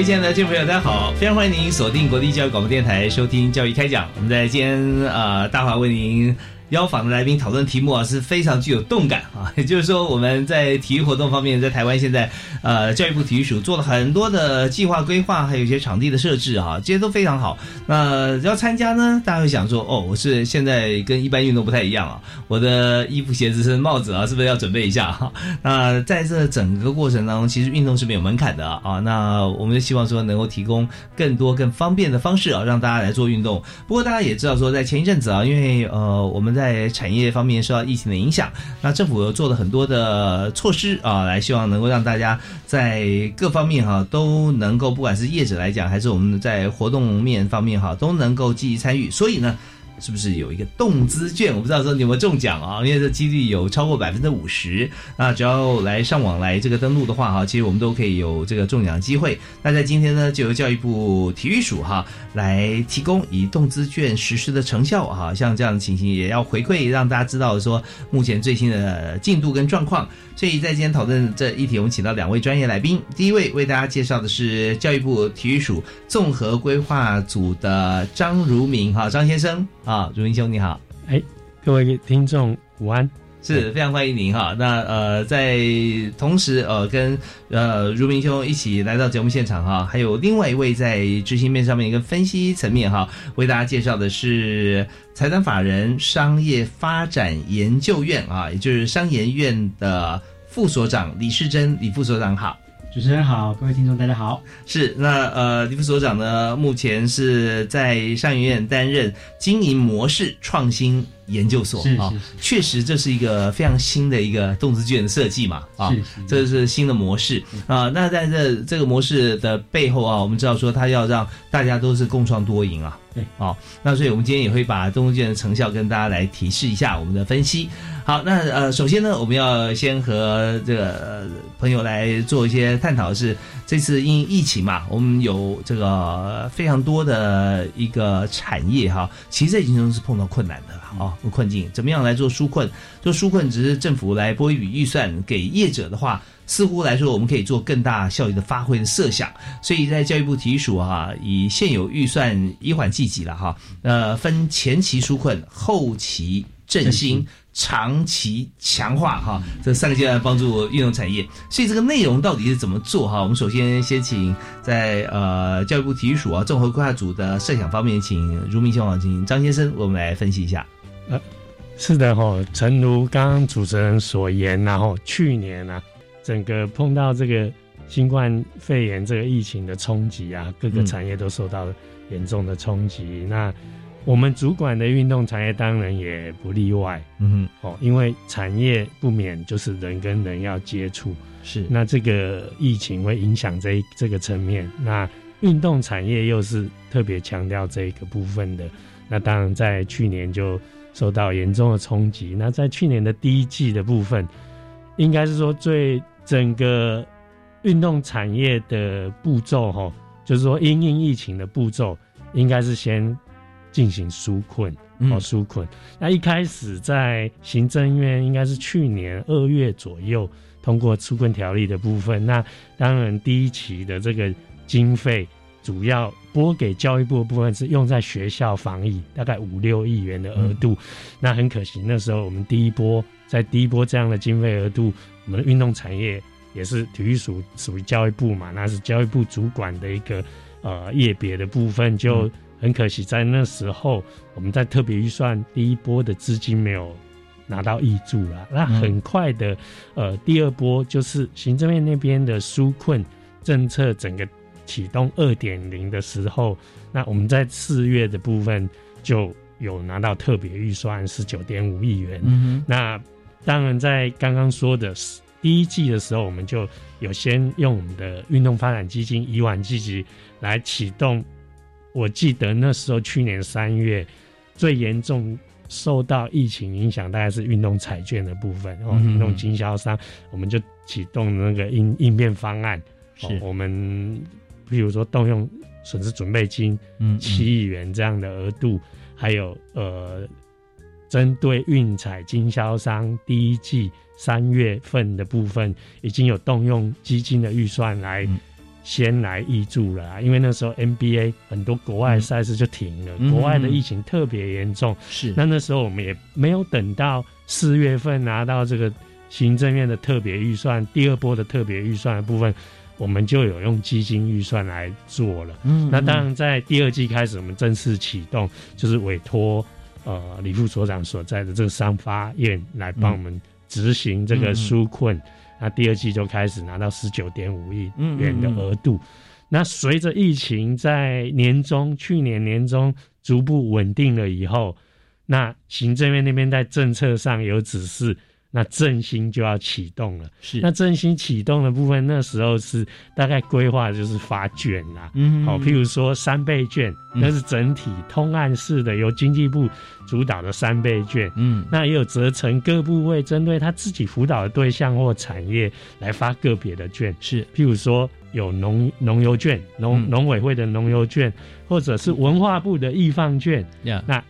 位亲爱的听众朋友，大家好！非常欢迎您锁定国立教育广播电台收听《教育开讲》。我们在今天呃，大华为您。邀访的来宾讨论题目啊是非常具有动感啊，也就是说我们在体育活动方面，在台湾现在呃教育部体育署做了很多的计划规划，还有一些场地的设置啊，这些都非常好。那要参加呢，大家会想说哦，我是现在跟一般运动不太一样啊，我的衣服、鞋子、是帽子啊，是不是要准备一下哈？那在这整个过程当中，其实运动是没有门槛的啊。那我们就希望说能够提供更多更方便的方式啊，让大家来做运动。不过大家也知道说，在前一阵子啊，因为呃我们在在产业方面受到疫情的影响，那政府做了很多的措施啊，来希望能够让大家在各方面哈都能够，不管是业者来讲，还是我们在活动面方面哈，都能够积极参与。所以呢。是不是有一个动资券？我不知道说你有没有中奖啊？因为这几率有超过百分之五十。那只要来上网来这个登录的话哈，其实我们都可以有这个中奖机会。那在今天呢，就由教育部体育署哈来提供以动资券实施的成效哈，像这样的情形也要回馈让大家知道说目前最新的进度跟状况。所以在今天讨论这一题，我们请到两位专业来宾。第一位为大家介绍的是教育部体育署综合规划组的张如明哈张先生啊，如明兄你好，哎，各位听众午安。是非常欢迎您哈。那呃，在同时呃，跟呃如明兄一起来到节目现场哈，还有另外一位在执行面上面一个分析层面哈，为大家介绍的是财团法人商业发展研究院啊，也就是商研院的副所长李世珍李副所长好。主持人好，各位听众大家好。是那呃，李副所长呢，目前是在上影院担任经营模式创新。研究所啊，确实这是一个非常新的一个动资券的设计嘛啊，这是新的模式啊。那在这这个模式的背后啊，我们知道说它要让大家都是共创多赢啊，对啊。那所以我们今天也会把动资券的成效跟大家来提示一下我们的分析。好，那呃，首先呢，我们要先和这个朋友来做一些探讨，是这次因疫情嘛，我们有这个非常多的一个产业哈，其实已经都是碰到困难的了啊。困境怎么样来做纾困？做纾困只是政府来拨一笔预算给业者的话，似乎来说我们可以做更大效益的发挥的设想。所以在教育部体育署哈，以现有预算一缓计急了哈，呃，分前期纾困、后期振兴、长期强化哈这三个阶段帮助运动产业。所以这个内容到底是怎么做哈？我们首先先请在呃教育部体育署啊综合规划组的设想方面，请如明先生、请张先生，我们来分析一下。呃，是的哈，诚如刚刚主持人所言，然后去年呢，整个碰到这个新冠肺炎这个疫情的冲击啊，各个产业都受到严重的冲击。那我们主管的运动产业当然也不例外，嗯哼，哦，因为产业不免就是人跟人要接触，是。那这个疫情会影响这这个层面，那运动产业又是特别强调这个部分的，那当然在去年就。受到严重的冲击。那在去年的第一季的部分，应该是说最整个运动产业的步骤，哈，就是说因应疫情的步骤，应该是先进行纾困，哦，纾困。那一开始在行政院应该是去年二月左右通过纾困条例的部分。那当然第一期的这个经费。主要拨给教育部的部分是用在学校防疫，大概五六亿元的额度。那很可惜，那时候我们第一波在第一波这样的经费额度，我们的运动产业也是体育署属于教育部嘛，那是教育部主管的一个呃业别的部分，就很可惜在那时候我们在特别预算第一波的资金没有拿到挹注了，那很快的呃第二波就是行政院那边的纾困政策整个启动二点零的时候，那我们在四月的部分就有拿到特别预算十九点五亿元，嗯那当然在刚刚说的第一季的时候，我们就有先用我们的运动发展基金以往积极来启动。我记得那时候去年三月最严重受到疫情影响，大概是运动彩券的部分哦，嗯运动经销商我们就启动那个应应变方案，哦是，我们譬如说动用损失准备金嗯。七亿元这样的额度，还有呃，针对运彩经销商第一季三月份的部分，已经有动用基金的预算来嗯先来挹注了啊，因为那时候 NBA 很多国外赛事就停了，嗯国外的疫情特别严重，是那那时候我们也没有等到四月份拿到这个行政院的特别预算，第二波的特别预算的部分，我们就有用基金预算来做了。嗯那当然，在第二季开始，我们正式启动，就是委托呃李副所长所在的这个商发院来帮我们执行这个纾困。那第二季就开始拿到十九点五亿元的额度。那随着疫情在年中，去年年中逐步稳定了以后，那行政院那边在政策上有指示，那振兴就要启动了。是那振兴启动的部分，那时候是大概规划就是发券啦，嗯好、譬如说三倍券，嗯那是整体通案式的，由经济部主导的三倍券。嗯那也有责成各部位针对他自己辅导的对象或产业来发个别的券，是譬如说有农农油券、农嗯农委会的农油券，或者是文化部的易放券。呀那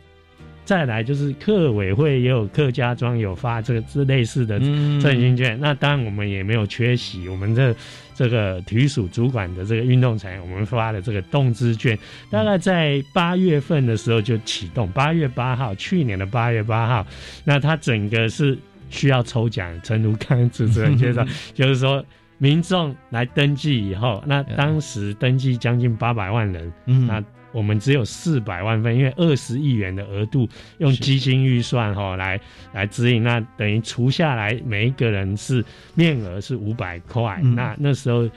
再来就是客委会也有客家庄有发这个这类似的嗯振兴券，那当然我们也没有缺席，我们这这个体育署主管的这个运动产业，我们发了这个动资券，大概在八月份的时候就启动，八月八号，去年的八月八号，那它整个是需要抽奖，陈如刚刚主持人介绍，就是说。民众来登记以后，那当时登记将近八百万人，嗯那我们只有四百万份，因为二十亿元的额度用基金预算哈、来来指引，那等于除下来每一个人是面额是五百块，嗯那那时候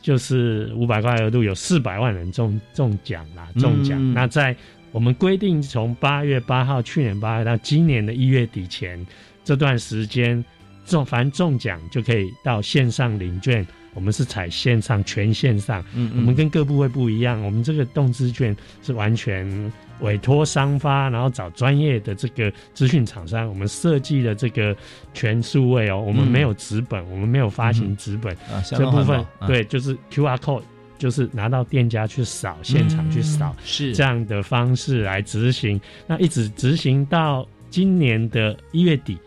就是五百块额度有四百万人中中奖啦，中奖。嗯那在我们规定从八月八号去年八月到今年的一月底前这段时间中凡中奖就可以到线上领券。我们是采线上全线上，嗯我们跟各部会不一样，我们这个动资券是完全委托商发，然后找专业的这个资讯厂商，我们设计的这个全数位哦，我们嗯没有纸本，我们没有发行纸本，啊这部分对，就是 QR code，就是拿到店家去扫，现场去扫，嗯是。这样的方式来执行，那一直执行到今年的一月底，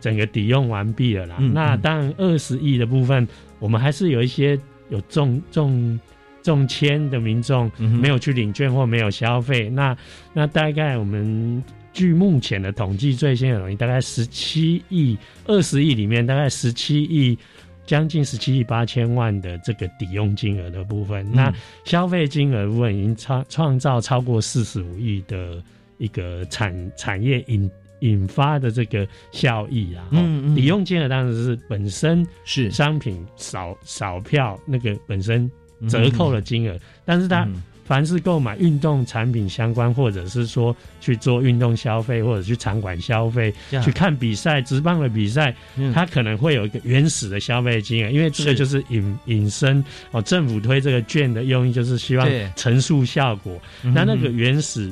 整个抵用完毕了啦。嗯那嗯当然二十亿的部分，我们还是有一些有中中中签的民众嗯没有去领券或没有消费，那那大概我们。据目前的统计，最新的统计大概十七亿、二十亿里面，大概十七亿，将近十七亿八千万的这个抵用金额的部分。那消费金额部分已经创创造超过四十五亿的一个产产业引引发的这个效益啊。嗯嗯。抵用金额当然是本身是。商品少少票那个本身折扣的金额，但是它嗯。凡是购买运动产品相关，或者是说去做运动消费，或者去场馆消费，呀。去看比赛、直棒的比赛，嗯。它可能会有一个原始的消费金额，因为这个就是引引申哦，政府推这个券的用意就是希望对。乘数效果。嗯那那个原始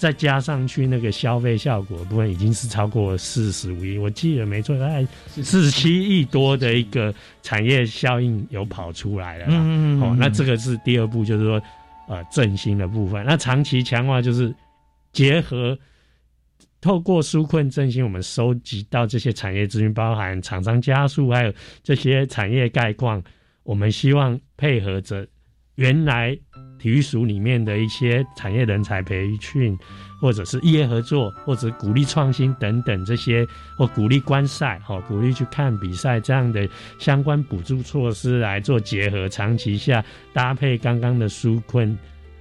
再加上去那个消费效果部分，已经是超过四十五亿，我记得没错，大概四十七亿多的一个产业效应有跑出来了啦。嗯哦，那这个是第二步，就是说呃振兴的部分。那长期强化就是结合透过纾困振兴，我们收集到这些产业资讯，包含厂商加速，还有这些产业概况，我们希望配合着原来体育署里面的一些产业人才培训，或者是业合作，或者鼓励创新等等这些，或鼓励观赛，哈，鼓励去看比赛这样的相关补助措施来做结合，长期下搭配刚刚的纾困，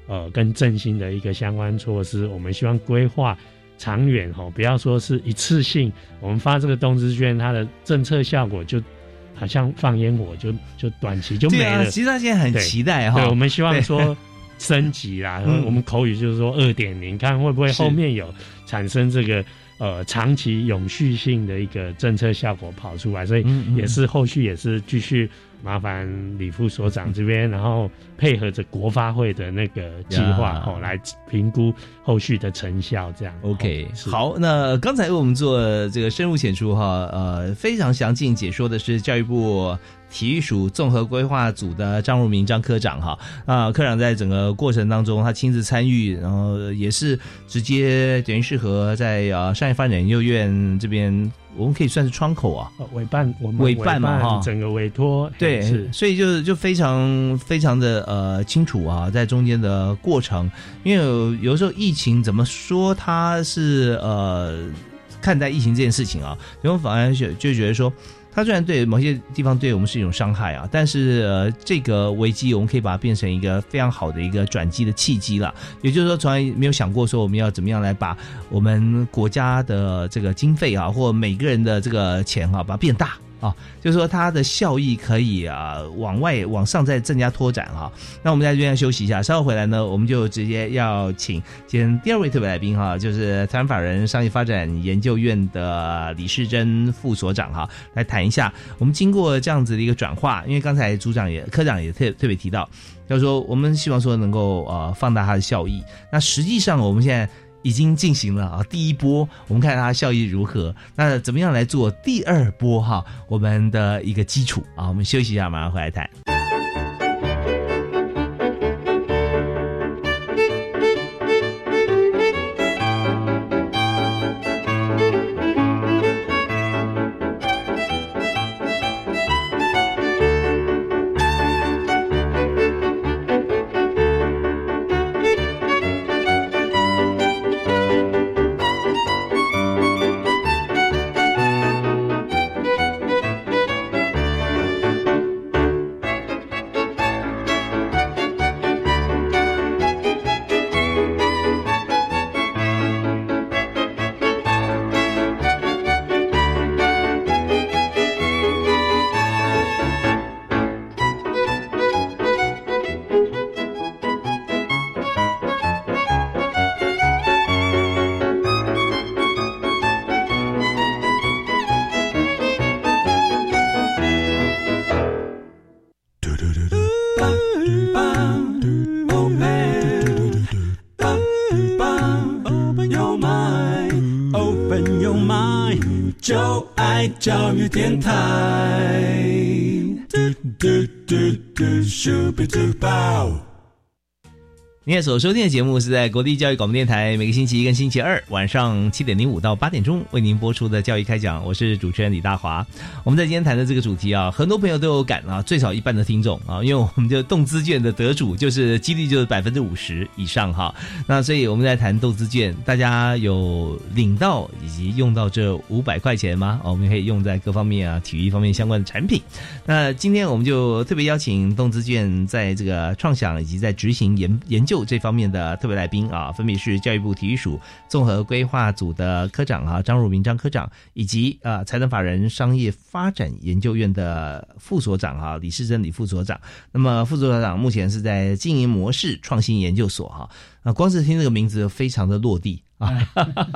呃，跟振兴的一个相关措施，我们希望规划。长远哈，不要说是一次性，我们发这个动资券，它的政策效果就好像放烟火，就就短期就没了。其实他现在很期待哈，对，我们希望说升级啦，我们口语就是说二点零，看会不会后面有产生这个呃长期永续性的一个政策效果跑出来，所以也是后续也是继续。麻烦李副所长这边，然后配合着国发会的那个计划哦，来评估后续的成效。这样 OK，好。那刚才为我们做这个深入浅出哈，呃，非常详尽解说的是教育部。体育署综合规划组的张如明张科长哈啊，科长在整个过程当中，他亲自参与，然后也是直接等于是和在呃商业发展研究院这边，我们可以算是窗口啊，委办我们委办嘛哈，整个委托对，所以就就非常非常的呃清楚啊，在中间的过程，因为有有时候疫情怎么说，他是呃看待疫情这件事情啊，因为反而就就觉得说。它虽然对某些地方对我们是一种伤害啊，但是呃，这个危机我们可以把它变成一个非常好的一个转机的契机了。也就是说，从来没有想过说我们要怎么样来把我们国家的这个经费啊，或每个人的这个钱啊，把它变大。啊，就是说它的效益可以啊往外往上再增加拓展哈。那我们在这边休息一下，稍后回来呢，我们就直接要请今天第二位特别来宾哈，就是台湾法人商业发展研究院的李世珍副所长哈，来谈一下我们经过这样子的一个转化，因为刚才组长也科长也特特别提到，就是说我们希望说能够呃放大它的效益。那实际上我们现在。已经进行了啊，第一波，我们看它效益如何？那怎么样来做第二波哈？我们的一个基础啊，我们休息一下，马上回来谈。您所收听的节目是在国立教育广播电台，每个星期一跟星期二晚上七点零五到八点钟为您播出的教育开讲。我是主持人李大华。我们在今天谈的这个主题啊，很多朋友都有感啊，最少一半的听众啊，因为我们就动资券的得主就是几率就是百分之五十以上哈。那所以我们在谈动资券，大家有领到以及用到这五百块钱吗？我们可以用在各方面啊，体育方面相关的产品。那今天我们就特别邀请动资券在这个创想以及在执行研研究。这方面的特别来宾啊，分别是教育部体育署综合规划组的科长啊张汝明张科长，以及啊财团法人商业发展研究院的副所长啊李世珍李副所长。那么副所长目前是在经营模式创新研究所哈啊，光是听这个名字非常的落地啊，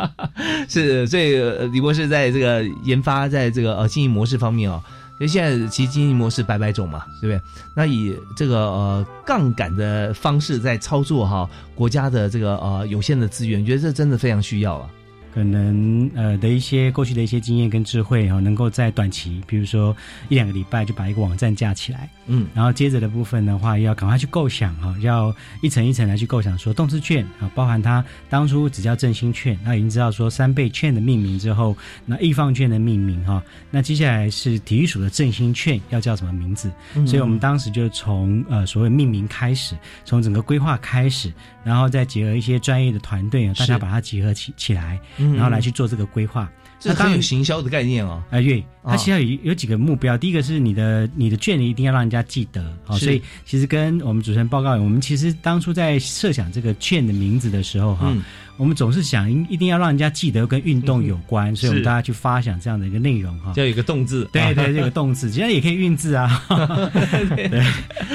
是所以李博士在这个研发在这个呃经营模式方面哦。所以现在其实经营模式百百种嘛，对不对？那以这个呃杠杆的方式在操作哈，国家的这个呃有限的资源，觉得这真的非常需要啊。可能呃的一些过去的一些经验跟智慧哈、能够在短期，比如说一两个礼拜就把一个网站架起来，嗯。然后接着的部分的话，要赶快去构想哈、要一层一层来去构想说动资券啊，包含它当初只叫振兴券，那已经知道说三倍券的命名之后，那易放券的命名哈、那接下来是体育署的振兴券要叫什么名字？所以我们当时就从呃所谓命名开始，从整个规划开始，然后再结合一些专业的团队啊，大家把它集合起起来，嗯然后来去做这个规划。这很有行销的概念哦。啊，对，哦它其实有有几个目标，第一个是你的你的券一定要让人家记得，好、是。所以其实跟我们主持人报告，我们其实当初在设想这个券的名字的时候，哈、嗯我们总是想一一定要让人家记得跟运动有关，所以我们大家去发想这样的一个内容哈。要有一个动字，对对，这个动字，其实也可以运字啊。对，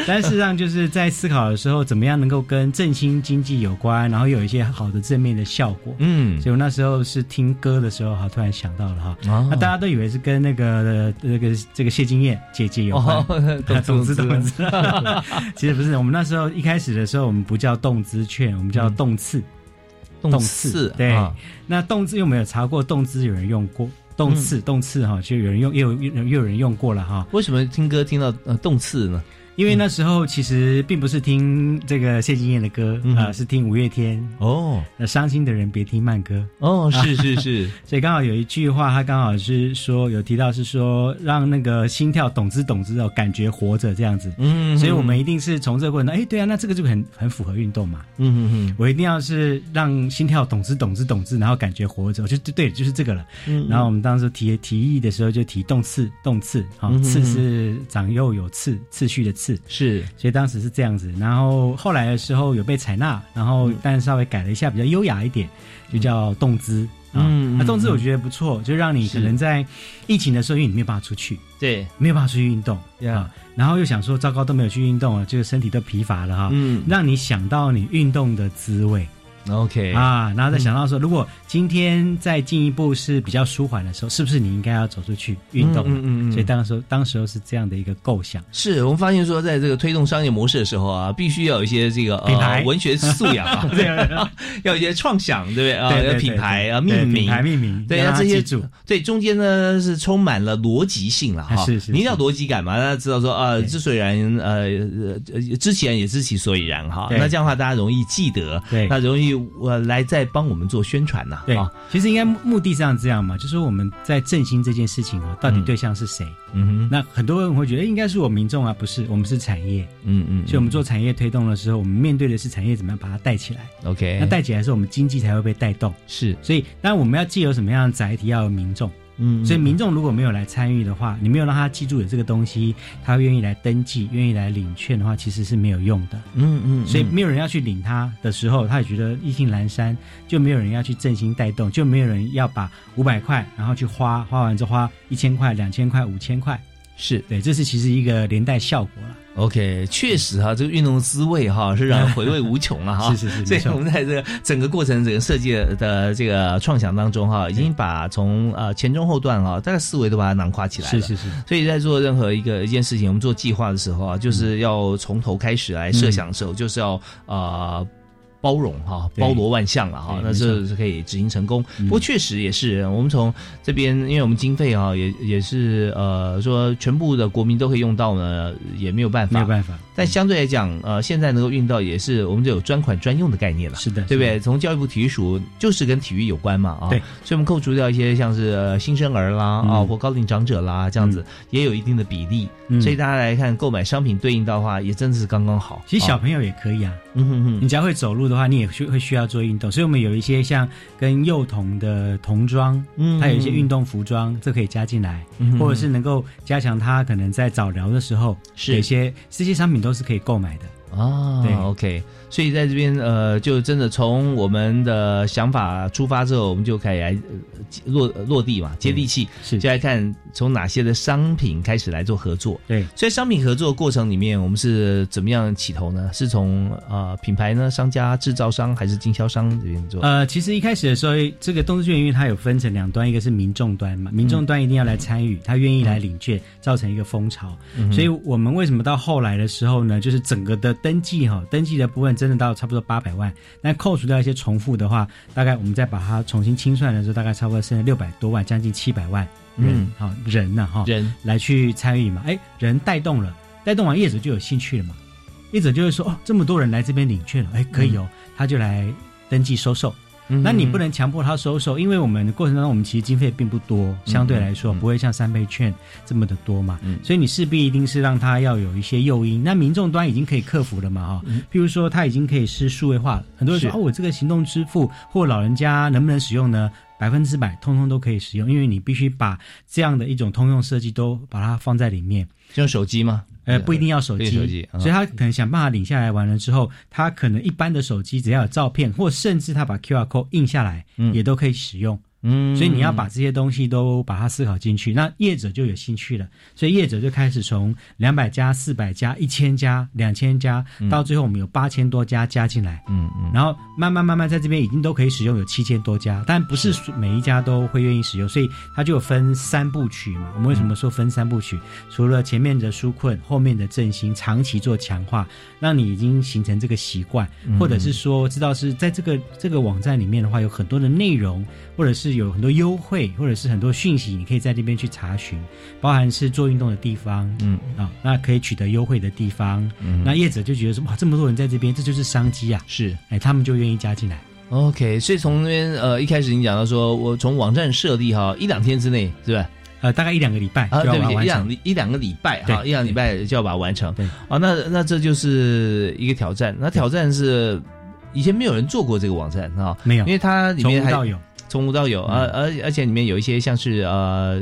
但事实上就是在思考的时候，怎么样能够跟振兴经济有关，然后有一些好的正面的效果。嗯，所以我那时候是听歌的时候，哈，突然想到了哈。啊那大家都以为是跟那个呃那个这个谢金燕姐姐有关，哦，动字动动资，其实不是。我们那时候一开始的时候，我们不叫动资券，我们叫动次。动动次次，对啊那动次又没有查过，动次有人用过，动次动次哈，就有人用，又有又有人用过了哈。为什么听歌听到呃动次呢？因为那时候其实并不是听这个谢金燕的歌嗯。啊，是听五月天。哦。那伤心的人别听慢歌，哦，是是是，所以刚好有一句话，他刚好是说有提到是说让那个心跳懂之懂之哦，感觉活着这样子。嗯，所以我们一定是从这个过程中，哎，对啊，那这个就很很符合运动嘛。嗯嗯嗯。我一定要是让心跳懂之懂之懂之，然后感觉活着，我就对对，就是这个了。嗯，然后我们当时提提议的时候就提动次动次，好、次是长幼有次，次序的次，是。所以当时是这样子。然后后来的时候有被采纳，然后但稍微改了一下，比较优雅一点，就叫动姿。啊嗯嗯那动姿我觉得不错，就让你可能在疫情的时候，因为你没有办法出去，对没有办法出去运动对啊，然后又想说糟糕都没有去运动了，这个身体都疲乏了哈，嗯。让你想到你运动的滋味。，OK。啊，然后再想到说，如果今天再进一步是比较舒缓的时候，是不是你应该要走出去运动？嗯嗯嗯嗯。所以当时候当时候是这样的一个构想。是我们发现说，在这个推动商业模式的时候啊，必须要有一些这个品牌。呃文学素养啊，对 对对。要有一些创想，对不对？啊？要品牌啊，命名。品牌命名，对，让那这些大家记住。对中间呢是充满了逻辑性了哈，是是你一定要逻辑感嘛，大家知道说啊，对。之所以然呃呃呃知其然也知其所以然哈，那这样的话大家容易记得，对。那容易呃来在帮我们做宣传呐，对啊，其实应该目的上这样嘛，就是我们在振兴这件事情哦，到底嗯对象是谁？嗯哼，那很多人会觉得，诶应该是我民众啊，不是，我们是产业。嗯嗯，所以我们做产业推动的时候，我们面对的是产业怎么样把它带起来。OK，那带起来的时候，我们经济才会被带动。是所以，当然我们要既有什么样的载体，要有民众。嗯，所以民众如果没有来参与的话，你没有让他记住有这个东西，他愿意来登记、愿意来领券的话，其实是没有用的。嗯嗯，所以没有人要去领他的时候，他也觉得意兴阑珊，就没有人要去振兴带动，就没有人要把五百块然后去花，花完之后花一千块、两千块、五千块，是对，这是其实一个连带效果了。OK，确实哈，这个运动的滋味哈 是让人回味无穷了哈。是是是所以我们在这个整个过程、整个设计的这个创想当中哈，已经把从呃前中后段哈，大概思维都把它囊括起来了。是是是，所以在做任何一个一件事情，我们做计划的时候啊，就是要从头开始来设想的时候，就是要呃。包容哈，包罗万象了哈，那这是可以执行成功。嗯不过确实也是，我们从这边，因为我们经费啊，也也是呃说全部的国民都可以用到呢，也没有办法。没有办法，但相对来讲，呃，现在能够运到也是我们就有专款专用的概念了。是的，对不对？从教育部体育署就是跟体育有关嘛啊，对，所以我们扣除掉一些像是、呃、新生儿啦啊、嗯或高龄长者啦这样子，也有一定的比例，嗯所以大家来看购买商品对应到的话，也真的是刚刚好。啊其实小朋友也可以啊，嗯哼哼。你只要会走路的话，你也需会需要做运动，所以我们有一些像跟幼童的童装，嗯还有一些运动服装，这可以加进来，嗯或者是能够加强他可能在早疗的时候，是。有一些这些商品都是可以购买的。哦，对，OK，所以在这边呃，就真的从我们的想法出发之后，我们就开始来、呃、落落地嘛，接地气，是就来看从哪些的商品开始来做合作。对，所以商品合作过程里面，我们是怎么样起头呢？是从呃品牌呢、商家、制造商还是经销商这边做？呃，其实一开始的时候，这个动资券因为它有分成两端，一个是民众端嘛，民众端一定要来参与，他愿意来领券，造成一个风潮。嗯所以我们为什么到后来的时候呢，就是整个的登记哈，登记的部分真的到差不多八百万，那扣除掉一些重复的话，大概我们再把它重新清算的时候，大概差不多剩六百多万，将近七百万人嗯哈、人呢哈人。来去参与嘛，哎，人带动了，带动完业主就有兴趣了嘛，业主就会说哦，这么多人来这边领券了，哎，可以哦，他就来登记收受。那你不能强迫他收手，因为我们的过程当中，我们其实经费并不多，相对来说嗯不会像三倍券这么的多嘛，嗯。所以你势必一定是让他要有一些诱因。那民众端已经可以克服了嘛，哈、譬如说他已经可以是数位化了，很多人说哦，我这个行动支付或老人家能不能使用呢？百分之百通通都可以使用，因为你必须把这样的一种通用设计都把它放在里面。用手机吗？呃，不一定要手机，手机啊所以他可能想办法领下来完了之后，他可能一般的手机只要有照片，或甚至他把 QR code 印下来，嗯也都可以使用。嗯。所以你要把这些东西都把它思考进去，那业者就有兴趣了，所以业者就开始从两百家、四百家、一千家、两千家，到最后我们有八千多家加进来，嗯嗯。然后慢慢慢慢在这边已经都可以使用，有七千多家，但不是每一家都会愿意使用，所以它就分三部曲嘛。我们为什么说分三部曲？除了前面的纾困，后面的振兴，长期做强化，让你已经形成这个习惯，或者是说知道是在这个这个网站里面的话，有很多的内容，或者是有很多优惠，或者是很多讯息，你可以在这边去查询，包含是做运动的地方，嗯啊、那可以取得优惠的地方，嗯那业者就觉得说哇，这么多人在这边，这就是商机啊。是哎，他们就愿意加进来。OK，所以从那边呃一开始你讲到说，我从网站设立哈一两天之内是吧？呃，大概一两个礼拜啊，对不起，一。两一两个礼拜哈，一两礼拜就要把它完成。对啊，那那这就是一个挑战。那挑战是以前没有人做过这个网站啊，没有因为它里面还从无到有，嗯而而而且里面有一些像是呃。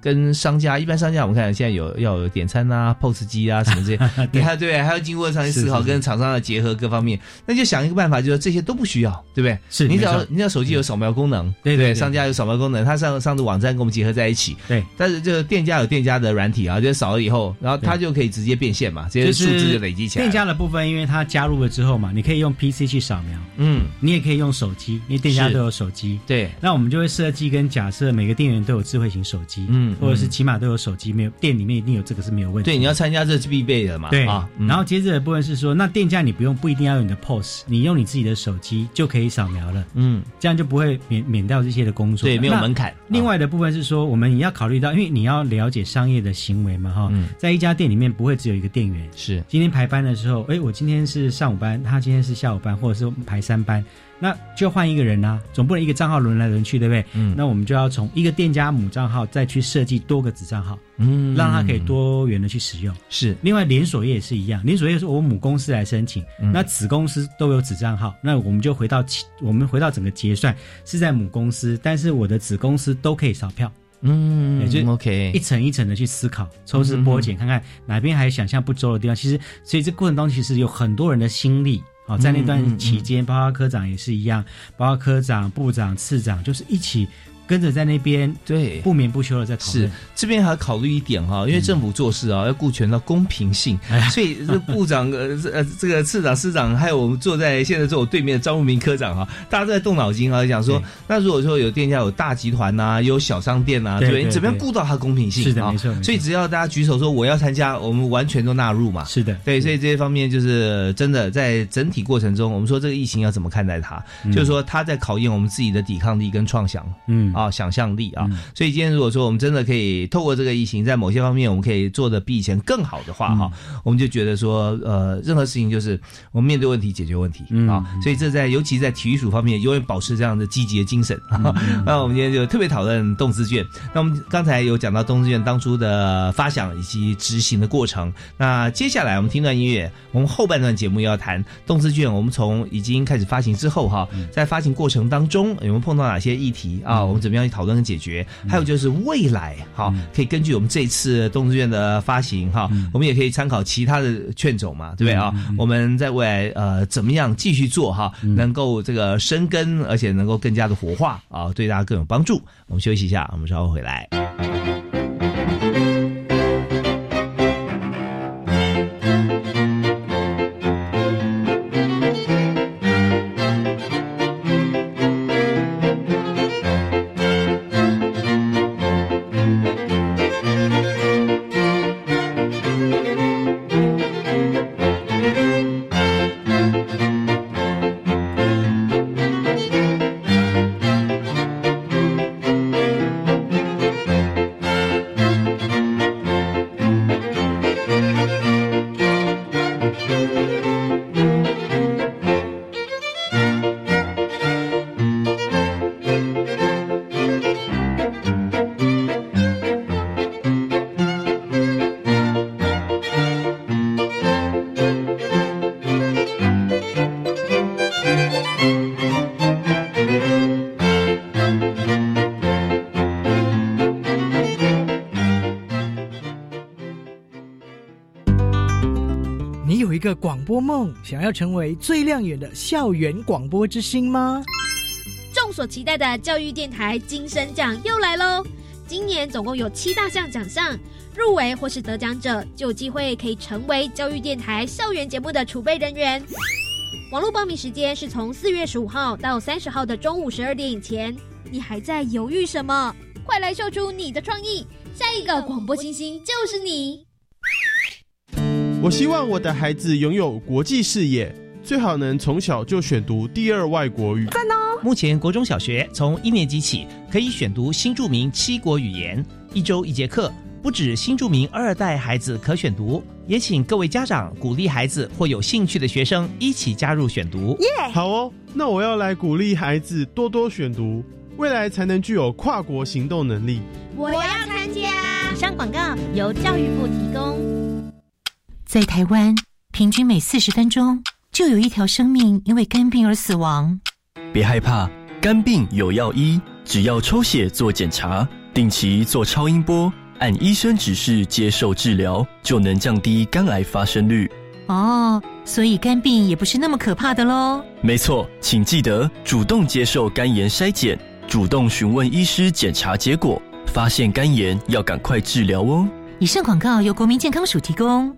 跟商家，一般商家我们看现在有要有点餐啊、POS 机啊什么这些，你看对，还要经过长期思考跟厂商的结合各方面，那就想一个办法，就是这些都不需要，对不对？是你只要你只要手机有扫描功能，对对商家有扫描功能，他上上的网站跟我们结合在一起，对，但是这个店家有店家的软体啊，就扫了以后，然后他就可以直接变现嘛，这些数字就累积起来。店家的部分，因为它加入了之后嘛，你可以用 PC 去扫描，嗯，你也可以用手机，因为店家都有手机。对，那我们就会设计跟假设每个店员都有智慧型手机，嗯或者是嗯起码都有手机，没有店里面一定有这个是没有问题。对，你要参加这是必备的嘛，对啊，嗯然后接着的部分是说，那店家你不用不一定要用你的 POS，你用你自己的手机就可以扫描了，嗯，这样就不会免免掉这些的工作。对，没有门槛。另外的部分是说，我们也要考虑到，因为你要了解商业的行为嘛，哈、嗯在一家店里面不会只有一个店员。是今天排班的时候，哎，我今天是上午班，他今天是下午班，或者是排三班，那就换一个人啊，总不能一个账号轮来轮去，对不对？嗯那我们就要从一个店家母账号再去设计多个子账号，嗯让它可以多元的去使用。是另外，连锁业也是一样，连锁业是我母公司来申请，嗯那子公司都有子账号，那我们就回到我们回到整个结算是在母公司，但是我的子公司都可以扫票，嗯，也就 OK，一层一层的去思考，抽丝剥茧，看看哪边还有想象不周的地方。其实，所以这过程当中其实有很多人的心力。好，在那段期间，包括科长也是一样，包括科长、部长、次长，就是一起跟着在那边对。不眠不休的在讨论是。这边还要考虑一点哈，因为政府做事啊要顾全到公平性，所以这部长呃这呃这个次长司长，还有我们坐在现在坐我对面的张如明科长哈，大家都在动脑筋啊，想说那如果说有店家有大集团呐，有小商店呐，对你怎么样顾到它公平性？是的啊没错没错所以只要大家举手说我要参加，我们完全都纳入嘛。是的，对，所以这些方面就是真的在整体过程中，我们说这个疫情要怎么看待它，就是说它在考验我们自己的抵抗力跟创想。嗯啊，想象力啊，嗯所以今天如果说我们真的可以透过这个疫情，在某些方面我们可以做的比以前更好的话，哈、我们就觉得说，呃，任何事情就是我们面对问题解决问题、嗯啊，所以这在尤其在体育署方面，永远保持这样的积极的精神。嗯 那我们今天就特别讨论动资券。那我们刚才有讲到动资券当初的发想以及执行的过程。那接下来我们听段音乐，我们后半段节目要谈动资券。我们从已经开始发行之后哈，在发行过程当中有没有碰到哪些议题啊？我们怎么样去讨论跟解决？还有就是未来哈，可以根据我们这次动资券的发行哈，我们也可以参考其他的券种嘛，对不对啊？我们在未来呃怎么样继续做哈，能够这个生根，而且能够更加的活化啊，对大家更有帮助。我们休息一下，我们稍后回来。播梦，想要成为最亮眼的校园广播之星吗？众所期待的教育电台金声奖又来喽！今年总共有七大项奖项，入围或是得奖者就有机会可以成为教育电台校园节目的储备人员。网络报名时间是从四月十五号到三十号的中午十二点以前。你还在犹豫什么？快来秀出你的创意！下一个广播星星就是你。我希望我的孩子拥有国际视野，最好能从小就选读第二外国语。赞哦！目前国中小学从一年级起可以选读新著名七国语言，一周一节课，不止新著名二代孩子可选读，也请各位家长鼓励孩子或有兴趣的学生一起加入选读。耶！好哦，那我要来鼓励孩子多多选读。未来才能具有跨国行动能力。我要参加。以上广告由教育部提供。在台湾，平均每四十分钟就有一条生命因为肝病而死亡。别害怕，肝病有药医，只要抽血做检查，定期做超音波，按医生指示接受治疗，就能降低肝癌发生率。哦，所以肝病也不是那么可怕的喽。没错，请记得主动接受肝炎筛检。主动询问医师检查结果，发现肝炎要赶快治疗哦。以上广告由国民健康署提供。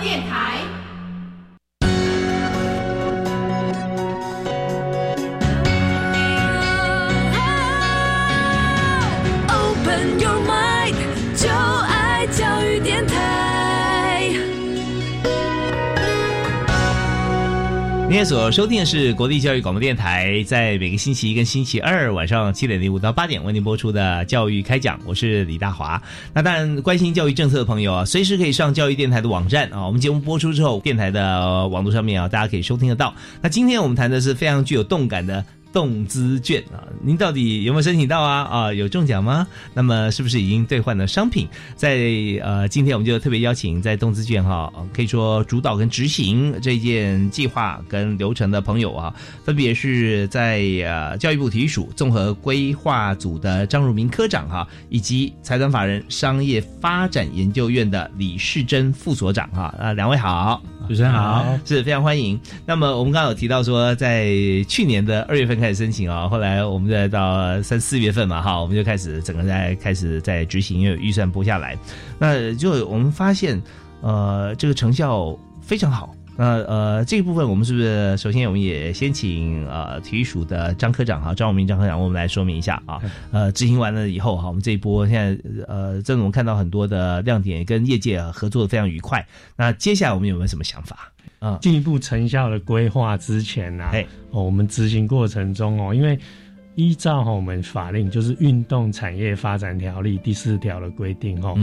电台。所收听的是国立教育广播电台，在每个星期一跟星期二晚上七点零五到八点为您播出的教育开讲，我是李大华。那当然，关心教育政策的朋友啊，随时可以上教育电台的网站啊。我们节目播出之后，电台的网络上面啊，大家可以收听得到。那今天我们谈的是非常具有动感的。动资券啊，您到底有没有申请到啊？啊，有中奖吗？那么是不是已经兑换了商品？在呃，今天我们就特别邀请在动资券哈，可以说主导跟执行这件计划跟流程的朋友啊，分别是在呃教育部体育署综合规划组的张如明科长哈，以及财团法人商业发展研究院的李世珍副所长哈，啊，两位好。主持人好，是非常欢迎。那么我们刚刚有提到说，在去年的二月份开始申请啊，后来我们再到三四月份嘛，哈，我们就开始整个在开始在执行，因为预算拨下来，那就我们发现，呃，这个成效非常好。那呃，这一部分我们是不是首先我们也先请呃体育署的张科长哈张永明张科长我们来说明一下啊？呃，执行完了以后哈，我们这一波现在呃，真的我们看到很多的亮点，跟业界合作的非常愉快。那接下来我们有没有什么想法啊？进一步成效的规划之前呢？啊，哦，我们执行过程中哦，因为依照哈我们法令就是《运动产业发展条例》第四条的规定哦。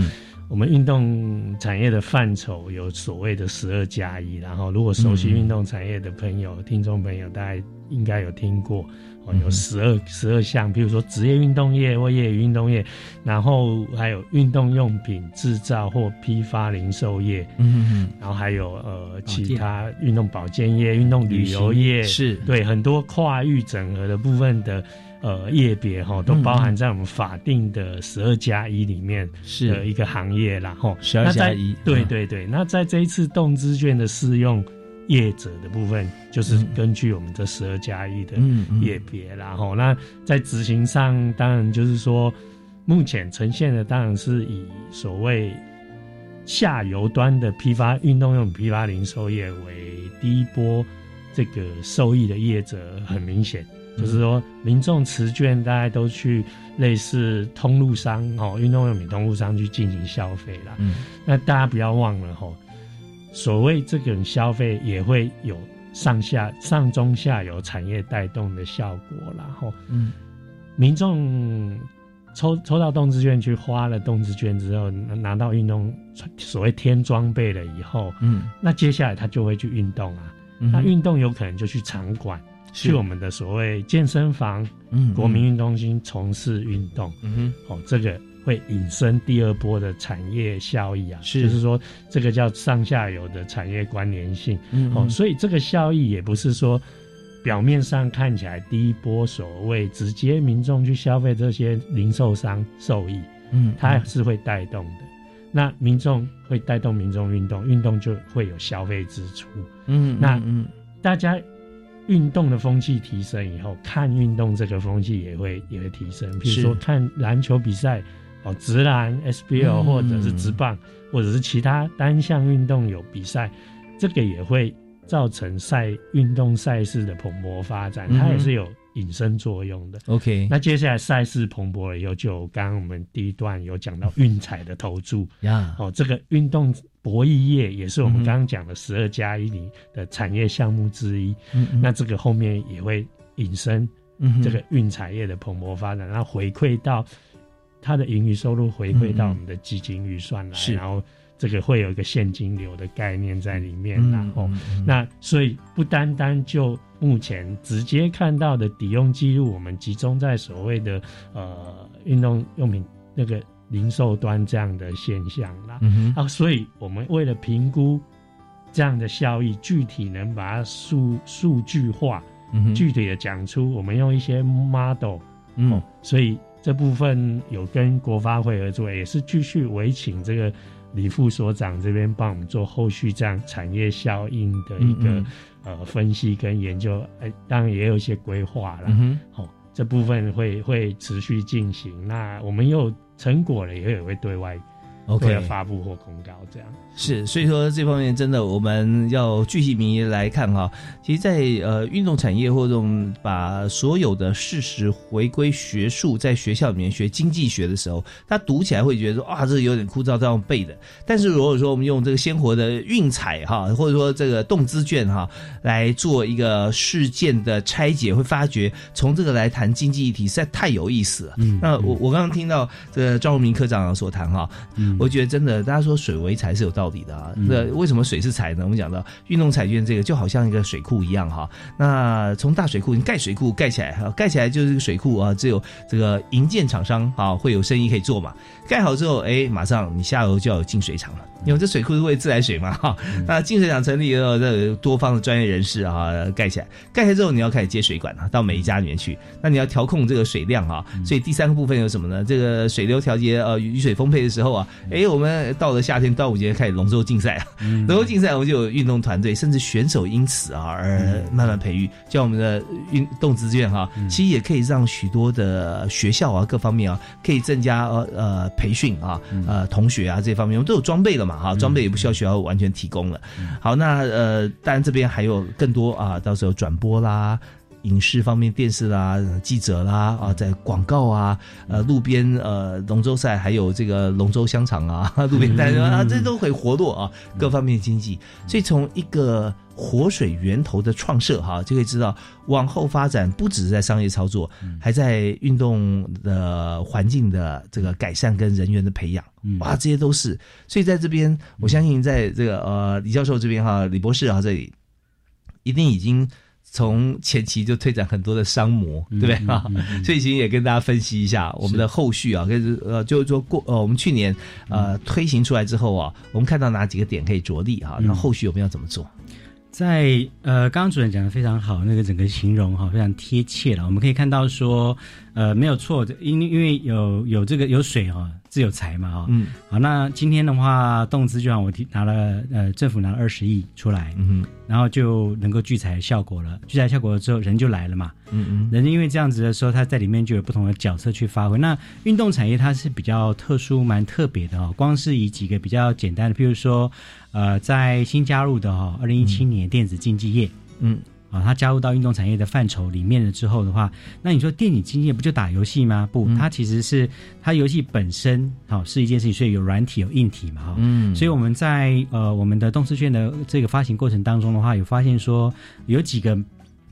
我们运动产业的范畴有所谓的十二加一，然后如果熟悉运动产业的朋友、听众朋友，大概应该有听过哦，有十二十二项，比如说职业运动业或业余运动业，然后还有运动用品制造或批发零售业，嗯嗯，然后还有呃其他运动保健业、运动旅游业，是对很多跨域整合的部分的。呃，业别哈都包含在我们法定的十二加一里面的一个行业啦，哈。十二加一，对对对。那在这一次动资券的适用业者的部分，就是根据我们这十二加一的业别然后那在执行上，当然就是说，目前呈现的当然是以所谓下游端的批发运动用品批发零售业为第一波这个受益的业者，很明显。就是说，民众持券大家都去类似通路商哦，运动用品通路商去进行消费啦。嗯，那大家不要忘了哈，所谓这种消费也会有上下上中下游产业带动的效果然后，嗯，民众抽抽到动资券去花了动资券之后，拿到运动所谓添装备了以后，嗯，那接下来他就会去运动啊。那运动有可能就去场馆，去我们的所谓健身房、嗯。国民运动中心从事运动。嗯哼，哦，这个会引申第二波的产业效益啊，是就是说这个叫上下游的产业关联性。哦，嗯哦所以这个效益也不是说表面上看起来第一波所谓直接民众去消费这些零售商受益，嗯它是会带动的。那民众会带动民众运动，运动就会有消费支出。嗯那嗯大家运动的风气提升以后，看运动这个风气也会也会提升。比如说看篮球比赛，哦，直男 SBL、嗯。或者是直棒，或者是其他单项运动有比赛，这个也会造成赛运动赛事的蓬勃发展，嗯它也是有引申作用的。OK 那接下来赛事蓬勃了以后，就刚刚我们第一段有讲到运彩的投注。呀，哦，这个运动博弈业也是我们刚刚讲的十二加一里的产业项目之一。那这个后面也会引申嗯这个运彩业的蓬勃发展，然后回馈到它的盈余收入回馈到我们的基金预算来，然后这个会有一个现金流的概念在里面，嗯然后那所以不单单就目前直接看到的抵用记录，我们集中在所谓的呃运动用品那个零售端这样的现象啦。嗯哼。啊，所以我们为了评估这样的效益，具体能把它数数据化，嗯具体的讲出，我们用一些 model，嗯。哦，所以这部分有跟国发会合作，也是继续委请这个李副所长这边帮我们做后续这样产业效应的一个、嗯呃分析跟研究，哎，当然也有一些规划啦。嗯哼好、这部分会会持续进行。那我们有成果了，以后也会对外 OK 发布或公告这样。是，所以说这方面真的我们要具体名义来看哈。其实在，呃运动产业或这种把所有的事实回归学术，在学校里面学经济学的时候，他读起来会觉得说啊，这有点枯燥，这样背的。但是如果说我们用这个鲜活的运彩哈，或者说这个动资卷哈，来做一个事件的拆解，会发觉从这个来谈经济议题实在太有意思了。嗯那我我刚刚听到这个赵荣明科长所谈哈，嗯我觉得真的，大家说水为财是有道理的啊。嗯那、为什么水是财呢？我们讲到运动彩券这个就好像一个水库一样哈。那从大水库，你盖水库盖起来，哈，盖起来就是这个水库啊，只有这个营建厂商啊会有生意可以做嘛。盖好之后，哎，马上你下游就要有净水厂了，因为这水库是为自来水嘛哈。那净水厂成立以后，这有多方的专业人士啊盖起来，盖起来之后你要开始接水管啊，到每一家里面去。那你要调控这个水量啊，所以第三个部分有什么呢？这个水流调节呃雨水丰沛的时候啊，哎，我们到了夏天端午节开始龙舟竞赛啊，龙舟竞赛我们就有运动团队，甚至选手因此啊而慢慢培育，像我们的运动资源哈，其实也可以让许多的学校啊各方面啊可以增加呃呃培训啊呃同学啊这方面，我们都有装备了嘛哈，装备也不需要学校完全提供了。好，那呃当然这边还有更多啊，到时候转播啦。影视方面，电视啦、记者啦啊，在广告啊，呃，路边呃龙舟赛，还有这个龙舟香肠啊，路边摊啊，这都可以活络啊，各方面的经济。所以从一个活水源头的创设哈，就可以知道往后发展不只是在商业操作，还在运动的环境的这个改善跟人员的培养，哇，这些都是。所以在这边，我相信在这个呃李教授这边哈，李博士啊这里一定已经。从前期就推展很多的商模，对不对啊？所以其实也跟大家分析一下我们的后续啊，跟呃，就是说过呃，我们去年呃推行出来之后啊，我们看到哪几个点可以着力啊？那后续我们要怎么做？在呃，刚刚主任讲的非常好，那个整个形容哈非常贴切了。我们可以看到说，呃，没有错，因因为有有这个有水哈，自有财嘛哈。嗯，好，那今天的话，动资就让我提拿了呃，政府拿了二十亿出来，嗯然后就能够聚财效果了。聚财效果了之后，人就来了嘛。嗯嗯，人因为这样子的时候，他在里面就有不同的角色去发挥。那运动产业它是比较特殊、蛮特别的哦。光是以几个比较简单的，譬如说，呃，在新加入的哈、哦，二零一七年电子竞技业，嗯，啊，它加入到运动产业的范畴里面了之后的话，那你说电子竞技业不就打游戏吗？不，它其实是它游戏本身好、是一件事情，所以有软体有硬体嘛哈。嗯所以我们在呃我们的动视券的这个发行过程当中的话，有发现说有几个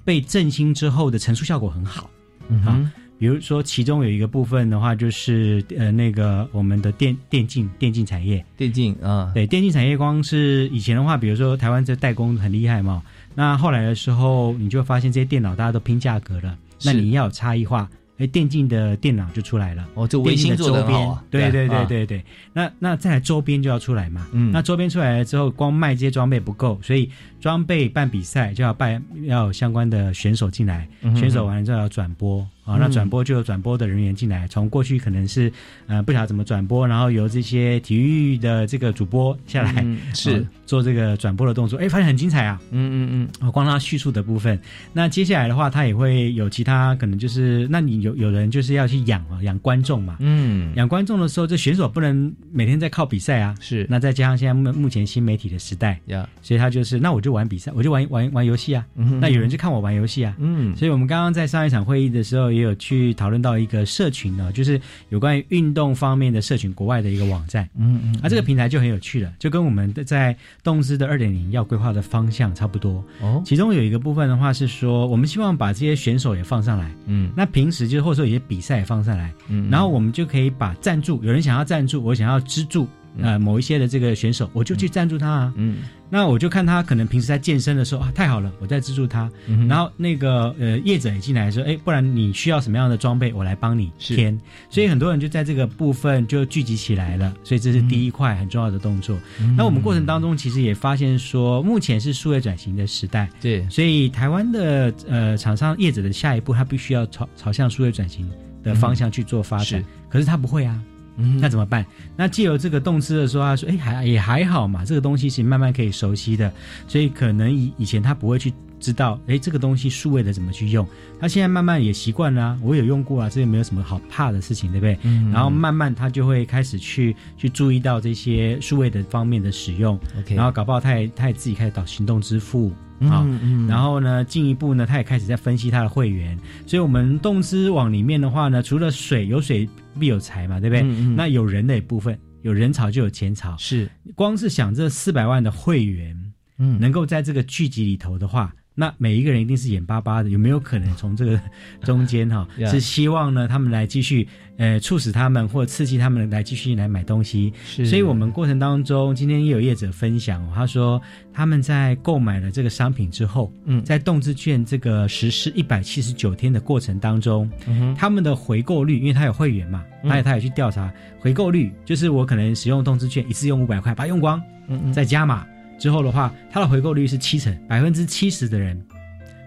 被振兴之后的陈述效果很好。嗯啊，比如说，其中有一个部分的话，就是呃，那个我们的电电竞电竞产业，电竞啊，对电竞产业，光是以前的话，比如说台湾这代工很厉害嘛，那后来的时候，你就会发现这些电脑大家都拼价格了，那你要有差异化。哎，电竞的电脑就出来了。哦，这微星做的好啊。对对对对对。那那再来周边就要出来嘛。嗯。那周边出来了之后，光卖这些装备不够，所以装备办比赛就要办要有相关的选手进来，选手完了之后要转播。啊，那转播就有转播的人员进来，从过去可能是呃不晓得怎么转播，然后由这些体育的这个主播下来是。做这个转播的动作，哎，发现很精彩啊，嗯嗯嗯，光他叙述的部分，那接下来的话，他也会有其他可能就是，那你有有人就是要去养啊，养观众嘛，嗯，养观众的时候，这选手不能每天在靠比赛啊，是，那再加上现在目目前新媒体的时代，呀，所以他就是那我就玩比赛，我就玩玩玩游戏啊，嗯那有人就看我玩游戏啊，嗯，所以我们刚刚在上一场会议的时候也有去讨论。到一个社群呢，就是有关于运动方面的社群，国外的一个网站。嗯嗯，啊，这个平台就很有趣了，就跟我们的在动资的二点零要规划的方向差不多。哦，其中有一个部分的话是说，我们希望把这些选手也放上来。嗯，那平时就或者说有些比赛也放上来。嗯，然后我们就可以把赞助，有人想要赞助，我想要资助。呃，某一些的这个选手，我就去赞助他啊。嗯，那我就看他可能平时在健身的时候啊，太好了，我在资助他。嗯然后那个呃业者也进来说，哎，不然你需要什么样的装备，我来帮你添。所以很多人就在这个部分就聚集起来了。所以这是第一块很重要的动作。那我们过程当中其实也发现说，目前是数位转型的时代。对，所以台湾的呃厂商业者的下一步，他必须要朝朝向数位转型的方向去做发展。可是他不会啊。嗯，那怎么办？那借由这个动词的时候，他说：“哎，还也还好嘛，这个东西是慢慢可以熟悉的，所以可能以以前他不会去知道，哎，这个东西数位的怎么去用。他现在慢慢也习惯了，我有用过啊，这也没有什么好怕的事情，对不对？嗯。然后慢慢他就会开始去去注意到这些数位的方面的使用。OK。然后搞不好他也他也自己开始导行动支付。啊，然后呢，进一步呢，他也开始在分析他的会员。所以，我们动资网里面的话呢，除了水有水必有财嘛，对不对？那有人的部分，有人潮就有钱潮。是，光是想这四百万的会员，嗯，能够在这个剧集里头的话。那每一个人一定是眼巴巴的，有没有可能从这个中间哈，是希望呢他们来继续呃促使他们或刺激他们来继续来买东西？是，所以我们过程当中，今天也有业者分享，他说他们在购买了这个商品之后，嗯，在动资券这个实施一百七十九天的过程当中，嗯他们的回购率，因为他有会员嘛，他也他也去调查回购率，就是我可能使用动资券一次用五百块，把它用光，嗯嗯，再加码。之后的话，它的回购率是七成，百分之七十的人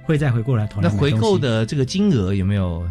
会再回过来投。那回购的这个金额有没有？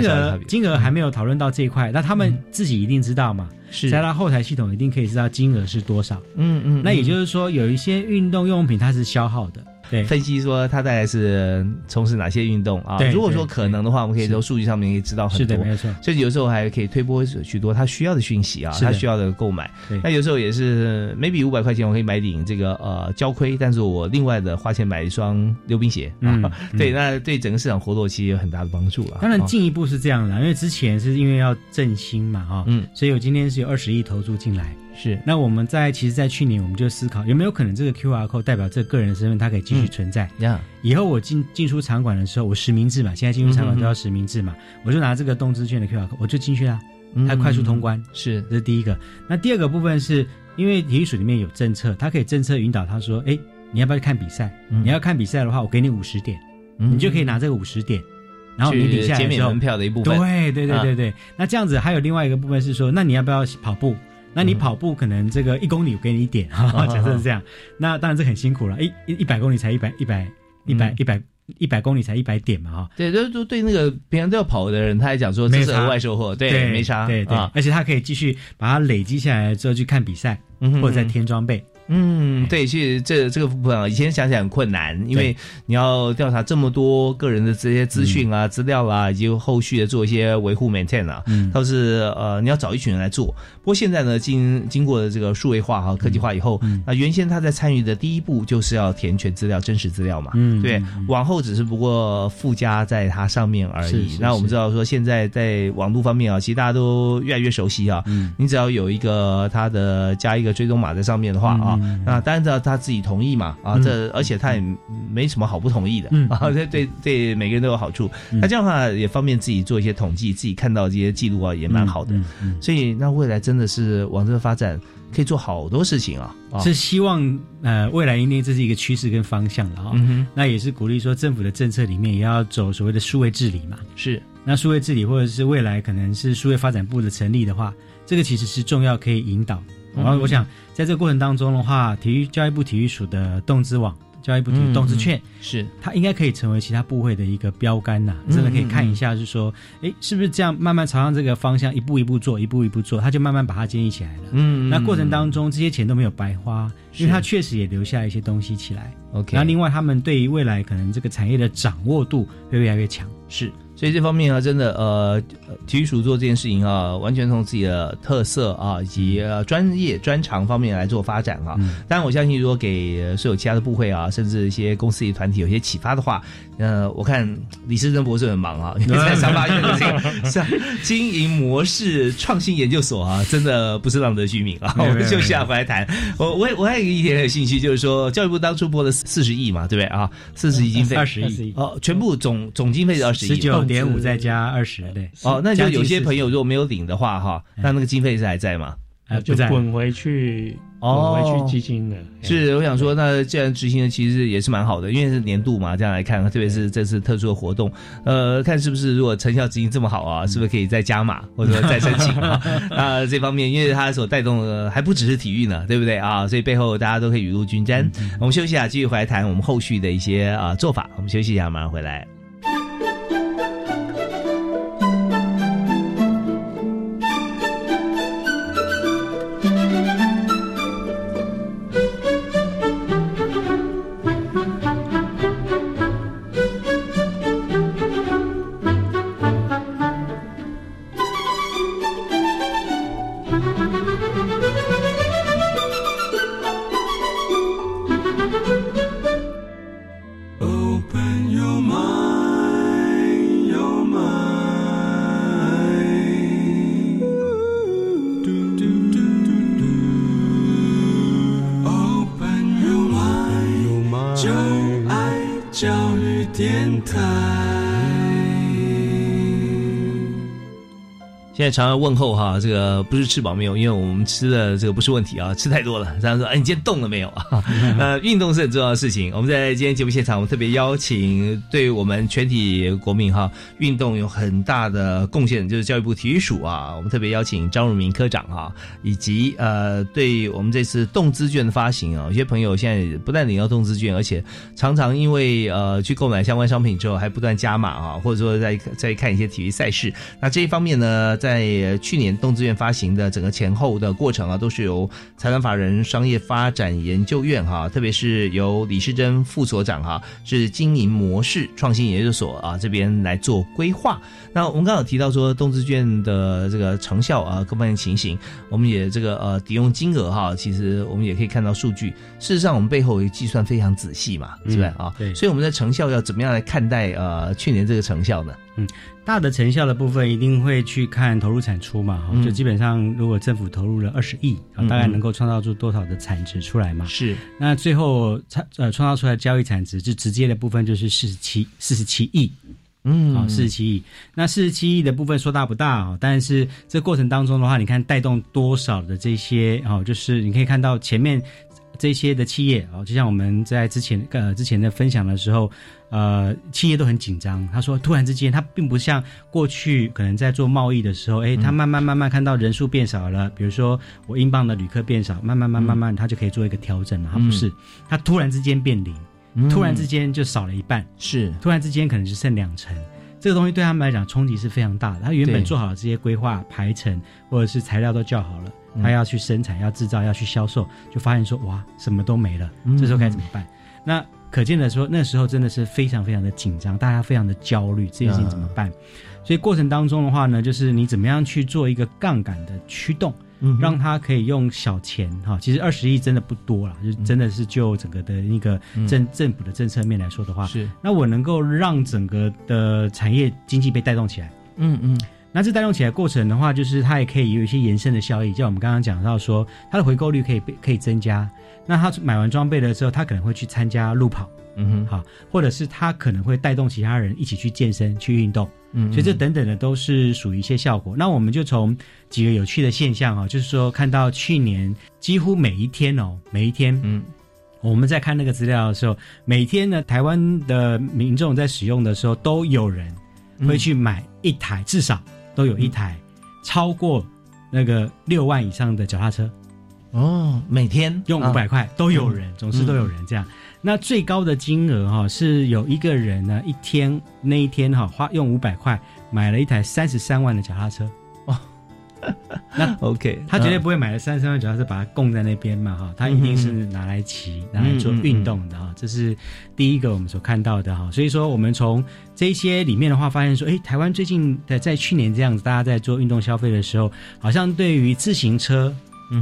金额金额还没有讨论到这一块，那他们自己一定知道嘛？是在他后台系统一定可以知道金额是多少。嗯嗯。那也就是说，有一些运动用品它是消耗的。对，分析说他大概是从事哪些运动啊？如果说可能的话，我们可以从数据上面可以知道很多。是的，没错。甚至有时候还可以推波许多他需要的讯息啊，他需要的购买。那有时候也是，maybe 五百块钱我可以买顶这个呃胶盔，但是我另外的花钱买一双溜冰鞋啊。对，那对整个市场活络其实有很大的帮助啊。当然进一步是这样的，因为之前是因为要振兴嘛，哈，嗯，所以我今天是有二十亿投注进来。是，那我们在其实，在去年我们就思考有没有可能这个 Q R code 代表这个人的身份，它可以继续存在。呀，以后我进进出场馆的时候，我实名制嘛，现在进入场馆都要实名制嘛，我就拿这个动资券的 Q R code，我就进去了，它快速通关。是，这是第一个。那第二个部分是因为体育署里面有政策，它可以政策引导，他说，哎，你要不要去看比赛？你要看比赛的话，我给你五十点，你就可以拿这个五十点，然后你底下减免门票的一部分。对对对对对。那这样子还有另外一个部分是说，那你要不要跑步？那你跑步可能这个一公里我给你一点，假设是这样，那当然这很辛苦了，一一百公里才一百一百一百一百一百公里才一百点嘛，哈。对，就就对那个平常都要跑的人，他来讲说这是额外收获，对，没差，对对，而且他可以继续把它累积下来之后去看比赛，或者再添装备。嗯，对，其实这这个部分啊，以前想想很困难，因为你要调查这么多个人的这些资讯啊、资料啊，以及后续的做一些维护 maintain 啊，嗯。倒是呃，你要找一群人来做。不过现在呢，经经过了这个数位化哈、科技化以后，那原先他在参与的第一步就是要填全资料、真实资料嘛，嗯，对，往后只是不过附加在它上面而已。那我们知道说，现在在网络方面啊，其实大家都越来越熟悉啊，嗯，你只要有一个它的加一个追踪码在上面的话啊。那当然知道他自己同意嘛啊，这而且他也没什么好不同意的啊，这对对，每个人都有好处。那这样的话也方便自己做一些统计，自己看到这些记录啊，也蛮好的。所以那未来真的是往这个发展。可以做好多事情啊！是希望呃未来一定这是一个趋势跟方向了哈。那也是鼓励说政府的政策里面也要走所谓的数位治理嘛。是，那数位治理或者是未来可能是数位发展部的成立的话，这个其实是重要可以引导。然后我想在这个过程当中的话，体育教育部体育署的动资网。教育部体育动资券是它应该可以成为其他部会的一个标杆呐，真的可以看一下，是说，哎，是不是这样慢慢朝向这个方向一步一步做，一步一步做，他就慢慢把它建立起来了。嗯，那过程当中这些钱都没有白花，因为它确实也留下一些东西起来。OK，那另外他们对于未来可能这个产业的掌握度会越来越强。是。所以这方面啊，真的呃，体育署做这件事情啊，完全从自己的特色啊以及专业专长方面来做发展啊。当然，我相信如果给所有其他的部会啊，甚至一些公司、团体有些启发的话，呃，我看李世珍博士很忙啊，在三八院的这个像经营模式创新研究所啊，真的不是浪得虚名啊。我们休息下回来谈。我我我还有一点有兴趣，就是说教育部当初拨了四十亿嘛，对不对啊？四十亿经费，二十亿哦，全部总总经费是二十亿。十九点五再加二十，对哦，那就有些朋友如果没有领的话，哈，那那个经费是还在吗？就滚回去，滚回去基金的。是，我想说，那既然执行的其实也是蛮好的，因为是年度嘛，这样来看，特别是这次特殊的活动，呃，看是不是如果成效执行这么好啊，是不是可以再加码或者再申请啊？啊，这方面，因为它所带动的还不只是体育呢，对不对啊？所以背后大家都可以雨露均沾。我们休息一下，继续回来谈我们后续的一些啊做法。我们休息一下，马上回来。现在常常问候哈，这个不是吃饱没有？因为我们吃的这个不是问题啊，吃太多了。常常说，哎，你今天动了没有啊？呃，运动是很重要的事情。我们在今天节目现场，我们特别邀请对我们全体国民哈，运动有很大的贡献，就是教育部体育署啊。我们特别邀请张汝明科长哈，以及呃，对我们这次动资券的发行啊，有些朋友现在不但领到动资券，而且常常因为呃去购买相关商品之后，还不断加码啊，或者说在在看一些体育赛事。那这一方面呢，在在去年动资院发行的整个前后的过程啊，都是由财团法人商业发展研究院哈，特别是由李世珍副所长哈，是经营模式创新研究所啊这边来做规划。那我们刚刚有提到说动资券的这个成效啊，各方面情形，我们也这个呃抵用金额哈，其实我们也可以看到数据。事实上，我们背后也计算非常仔细嘛，是不是啊？对，所以我们的成效要怎么样来看待呃去年这个成效呢？嗯。大的成效的部分一定会去看投入产出嘛，就基本上如果政府投入了二十亿，大概能够创造出多少的产值出来嘛？是。那最后创呃创造出来交易产值，就直接的部分就是四十七四十七亿，嗯，啊四十七亿。那四十七亿的部分说大不大啊？但是这过程当中的话，你看带动多少的这些哦，就是你可以看到前面这些的企业哦，就像我们在之前呃之前的分享的时候。呃，企业都很紧张。他说，突然之间，他并不像过去可能在做贸易的时候，哎，他慢慢慢慢看到人数变少了，比如说我英镑的旅客变少，慢慢慢慢慢，他就可以做一个调整了。他不是，他突然之间变零，突然之间就少了一半，是，突然之间可能就剩两成。这个东西对他们来讲冲击是非常大的。他原本做好了这些规划排程，或者是材料都叫好了，他要去生产、要制造、要去销售，就发现说哇，什么都没了。这时候该怎么办？那。可见的说，那时候真的是非常非常的紧张，大家非常的焦虑，这件事情怎么办？所以过程当中的话呢，就是你怎么样去做一个杠杆的驱动，嗯让它可以用小钱哈，其实二十亿真的不多了，就真的是就整个的那个政政府的政策面来说的话，是。那我能够让整个的产业经济被带动起来，嗯嗯。那这带动起来过程的话，就是它也可以有一些延伸的效益，像我们刚刚讲到说，它的回购率可以被可以增加。那他买完装备了之后，他可能会去参加路跑，嗯哼，好，或者是他可能会带动其他人一起去健身、去运动，嗯所以这等等的都是属于一些效果。那我们就从几个有趣的现象啊，就是说看到去年几乎每一天哦，每一天，嗯，我们在看那个资料的时候，每天呢，台湾的民众在使用的时候，都有人会去买一台，至少都有一台超过那个六万以上的脚踏车。哦，每天用五百块都有人，总是都有人这样。那最高的金额哈、是有一个人呢，一天那一天哈、花用五百块买了一台三十三万的脚踏车。哦，那 OK，他绝对不会买了三十三万脚踏车把它供在那边嘛哈，他一定是拿来骑、拿来做运动的哈。这是第一个我们所看到的哈。所以说，我们从这些里面的话，发现说，哎，台湾最近的在去年这样子，大家在做运动消费的时候，好像对于自行车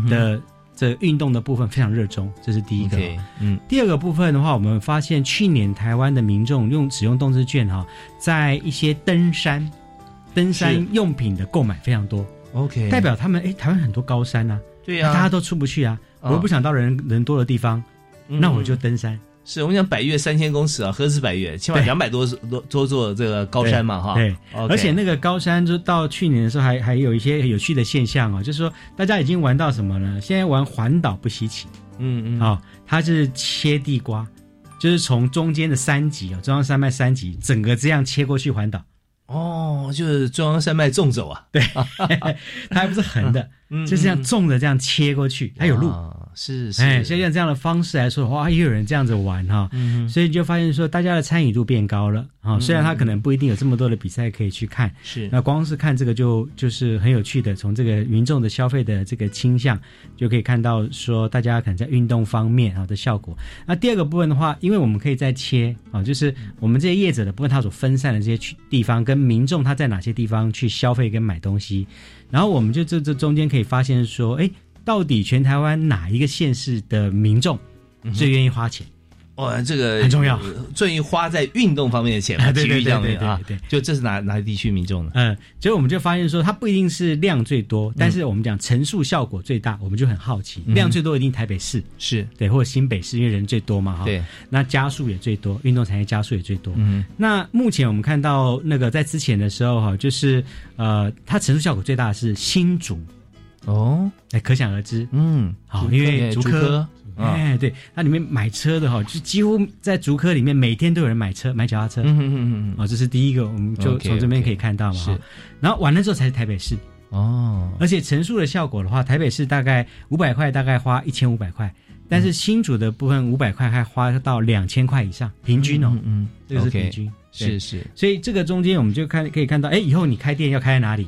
的这运动的部分非常热衷，这是第一个。嗯，第二个部分的话，我们发现去年台湾的民众用使用动资券哈，在一些登山、登山用品的购买非常多。OK，代表他们哎，台湾很多高山啊，对呀那大家都出不去啊，哦我又不想到人人多的地方，嗯那我就登山。是我们讲百越三千公尺啊，何止百越，起码对两百多多多座这个高山嘛哈。对而且那个高山就到去年的时候还还有一些有趣的现象啊，就是说大家已经玩到什么呢？现在玩环岛不稀奇，嗯嗯，哦，它是切地瓜，就是从中间的山脊啊，中央山脉山脊整个这样切过去环岛。哦，就是中央山脉纵走啊，对，它还不是横的，嗯就这样纵着这样切过去，它有路。是是，哎，所以用这样的方式来说，的话，也有人这样子玩哈、嗯所以就发现说，大家的参与度变高了啊、嗯虽然他可能不一定有这么多的比赛可以去看，是。那光是看这个就就是很有趣的，从这个民众的消费的这个倾向，就可以看到说，大家可能在运动方面啊的效果。那第二个部分的话，因为我们可以再切啊，就是我们这些业者的部分，他所分散的这些区地方，跟民众他在哪些地方去消费跟买东西，然后我们就这这中间可以发现说，哎，到底全台湾哪一个县市的民众最愿意花钱？哦，这个很重要，最花在运动方面的钱嘛，啊对对对对啊对，就这是哪哪地区民众呢？嗯，所以我们就发现说，它不一定是量最多，但是我们讲乘数效果最大，我们就很好奇，嗯。量最多一定台北市是。对，或者新北市，因为人最多嘛哈。对，那加速也最多，运动产业加速也最多。嗯那目前我们看到那个在之前的时候哈，就是呃，它乘数效果最大的是新竹，哦，哎，可想而知，嗯，好，因为竹竹科。哎，对，它里面买车的哈，就几乎在竹科里面每天都有人买车买脚踏车，嗯嗯嗯嗯哦，这是第一个，我们就从这边可以看到嘛。是。哈。然后完了之后才是台北市，哦，而且陈述的效果的话，台北市大概五百块，大概花一千五百块，但是新竹的部分五百块还花到两千块以上，平均哦，嗯嗯，这个是平均，对。是是，所以这个中间我们就看可以看到，哎，以后你开店要开在哪里？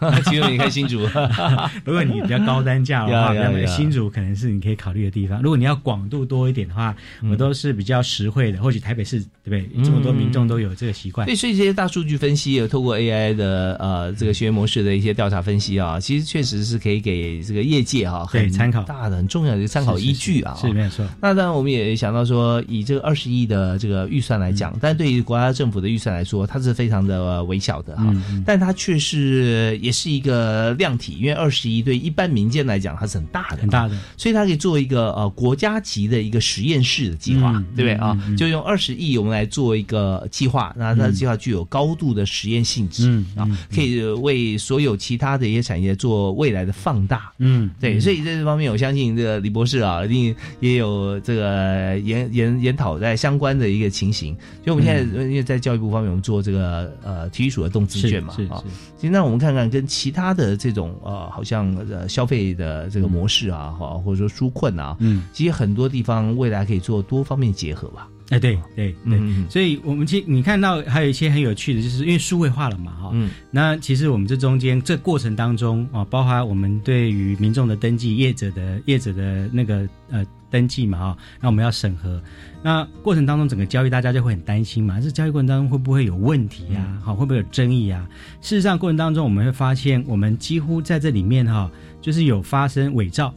其实你看新竹，如果你比较高单价的话，那么新竹可能是你可以考虑的地方。如果你要广度多一点的话，我都是比较实惠的。或许台北市对不对？这么多民众都有这个习惯对，，所以这些大数据分析，有透过 AI 的呃这个学习模式的一些调查分析啊，其实确实是可以给这个业界哈、很对参考大的很重要的一个参考依据啊。是没有错。那当然，我们也想到说，以这个二十亿的这个预算来嗯讲，但对于国家政府的预算来说，它是非常的呃微小的哈、嗯嗯但它却是也是一个量体，因为二十亿对一般民间来讲，它是很大的，很大的，所以它可以做一个呃国家级的一个实验室的计划，嗯对不对？啊？就用二十亿我们来做一个计划，那它的计划具有高度的实验性质、嗯啊，可以为所有其他的一些产业做未来的放大。嗯，对，所以在这方面，我相信这个李博士啊，一定也有这个研研研讨在相关的一个情形。所以我们现在、因为在教育部方面，我们做这个呃体育署的动资券嘛，啊。其实那我们看看跟其他的这种呃，好像呃消费的这个模式啊，哈、或者说纾困啊，嗯，其实很多地方未来可以做多方面结合吧。哎，对对对，嗯。所以我们其实你看到还有一些很有趣的，就是因为数位化了嘛，哈、嗯，那其实我们这中间这过程当中啊，包括我们对于民众的登记、业者的业者的那个呃登记嘛，哈，那我们要审核。那过程当中，整个交易大家就会很担心嘛，这交易过程当中会不会有问题啊？好、会不会有争议啊？事实上，过程当中我们会发现，我们几乎在这里面哈，就是有发生伪造。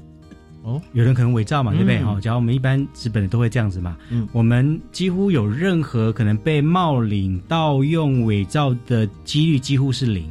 哦，有人可能伪造嘛，对不对？嗯、假如我们一般资本的都会这样子嘛，嗯，我们几乎有任何可能被冒领、盗用、伪造的几率几乎是零。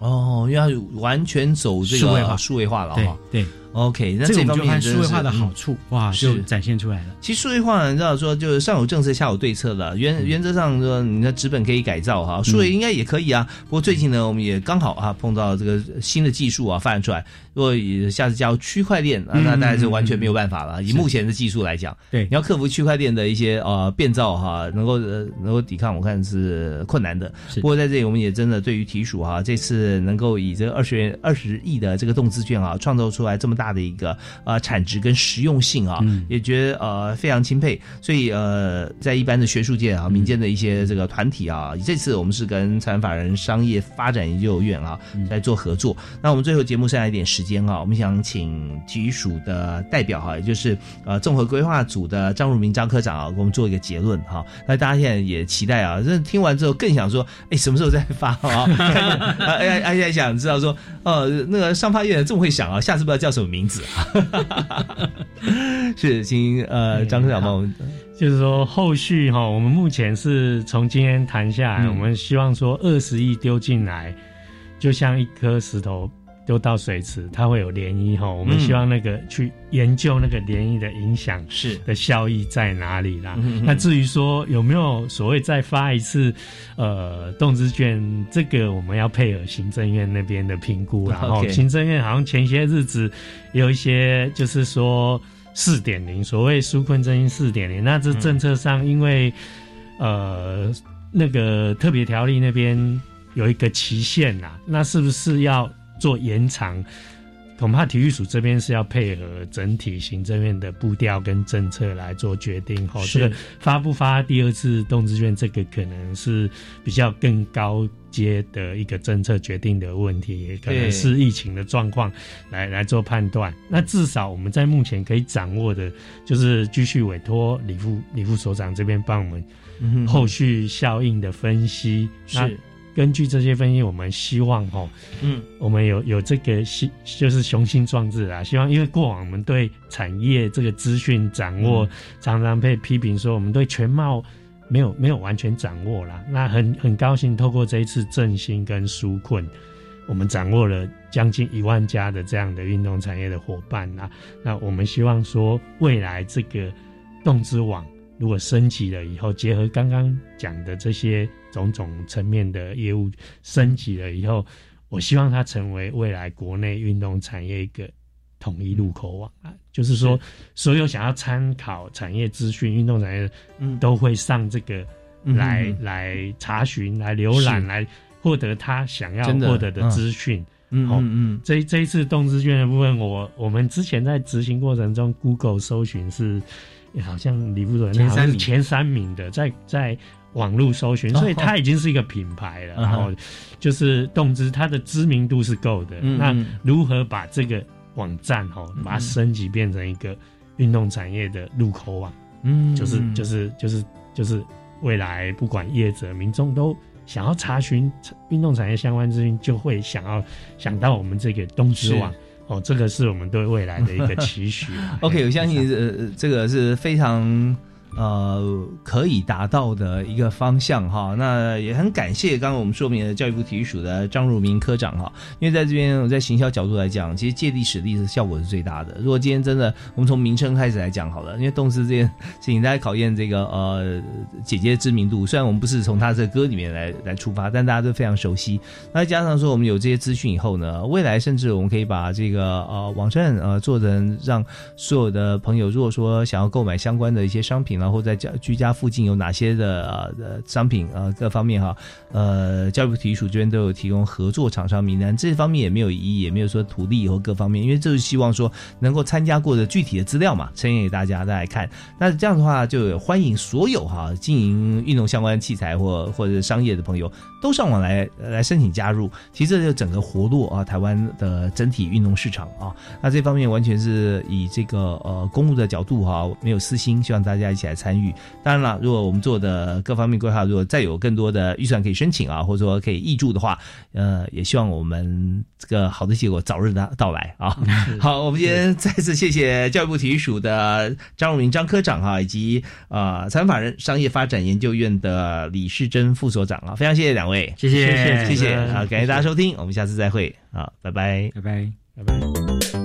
哦，要完全走这个数位化数位化了对哈。对 OK，那这个我们这方面就看数位化的好处，哇，就展现出来了。其实数位化，你知道说，就是上有政策，下有对策的。原原则上说，你的纸本可以改造哈，数位应该也可以啊。不过最近呢，我们也刚好啊碰到这个新的技术啊发展出来。如果以下次加入区块链啊，那当然是完全没有办法了。以目前的技术来讲，对，你要克服区块链的一些呃变造哈，能够呃能够抵抗，我看是困难的。不过在这里，我们也真的对于提署哈，这次能够以这个二十元二十亿的这个动资券啊，创造出来这么大的一个呃产值跟实用性啊，也觉得呃非常钦佩。所以呃，在一般的学术界啊、民间的一些这个团体啊，这次我们是跟财团法人商业发展研究院啊在做合作。那我们最后节目剩下一点时间啊，我们想请体育署的代表哈，也就是呃综合规划组的张如明张科长啊，给我们做一个结论哈。那大家现在也期待啊，这听完之后更想说，哎，什么时候再发啊？哎哎哎，想知道说，呃，那个上发院这么会想啊，下次不知道叫什么名字啊？是，请呃张科长帮我们。就是说，后续哈，我们目前是从今天谈下来，嗯我们希望说二十亿丢进来，就像一颗石头丢到水池，它会有涟漪哈。我们嗯希望那个去研究那个涟漪的影响是的效益在哪里啦。那至于说有没有所谓再发一次呃动资券，这个我们要配合行政院那边的评估啦。然后行政院好像前些日子有一些就是说。四点零，所谓纾困振兴四点零，那这政策上，因为、呃那个特别条例那边有一个期限啦，那是不是要做延长？恐怕体育署这边是要配合整体行政院的步调跟政策来做决定哈。是这个发不发第二次动资券，这个可能是比较更高阶的一个政策决定的问题，也可能是疫情的状况来来做判断。那至少我们在目前可以掌握的，就是继续委托李副李副所长这边帮我们后续效应的分析。是那根据这些分析，我们希望哈，嗯，我们有有这个心，就是雄心壮志啊。希望因为过往我们对产业这个资讯掌握，嗯常常被批评说我们对全貌没有没有完全掌握啦。那很很高兴透过这一次振兴跟纾困，我们掌握了将近一万家的这样的运动产业的伙伴啊。那我们希望说未来这个动之网。如果升级了以后，结合刚刚讲的这些种种层面的业务升级了以后，我希望它成为未来国内运动产业一个统一入口网啊，就是说，所有想要参考产业资讯、运动产业，嗯都会上这个嗯来、嗯来查询、来浏览、是来获得他想要获得的嗯资讯。嗯好嗯嗯这这一次动资券的部分，我我们之前在执行过程中，Google 搜寻是好像李副总前三名前三名的，在在网络搜寻，哦所以它已经是一个品牌了。然后就是动之，它的知名度是够的。那如何把这个网站哈、把它升级变成一个运动产业的入口网？嗯就是就是就是就是未来不管业者、民众都想要查询运动产业相关资讯，就会想要想到我们这个东资网。哦，这个是我们对未来的一个期许啊。OK，我相信呃这个是非常呃可以达到的一个方向哈。那也很感谢刚刚我们说明的教育部体育署的张汝明科长哈，因为在这边我在行销角度来讲，其实借力使力是效果是最大的。如果今天真的我们从名称开始来讲好了，因为动词这件事情，大家考验这个呃姐姐的知名度，虽然我们不是从她这个歌里面来来出发，但大家都非常熟悉。那加上说我们有这些资讯以后呢，未来甚至我们可以把这个呃网站呃做成让所有的朋友，如果说想要购买相关的一些商品呢然后在家居家附近有哪些的呃商品呃各方面哈，呃教育部体育署这边都有提供合作厂商名单，这方面也没有疑义，也没有说土地或各方面，因为这是希望说能够参加过的具体的资料嘛，呈现给大家再来看。那这样的话，就欢迎所有哈经营运动相关器材或或者商业的朋友都上网来来申请加入。其实这就整个活络啊台湾的整体运动市场啊。那这方面完全是以这个呃公务的角度哈，没有私心，希望大家一起来来参与。当然了，如果我们做的各方面规划，如果再有更多的预算可以申请啊，或者说可以挹注的话，呃，也希望我们这个好的结果早日的到来啊。好，我们今天再次谢谢教育部体育署的张荣明张科长啊，以及啊财团法人商业发展研究院的李世珍副所长啊，非常谢谢两位，谢谢谢谢啊，感谢大家收听，我们下次再会。啊，拜拜，拜拜，拜拜。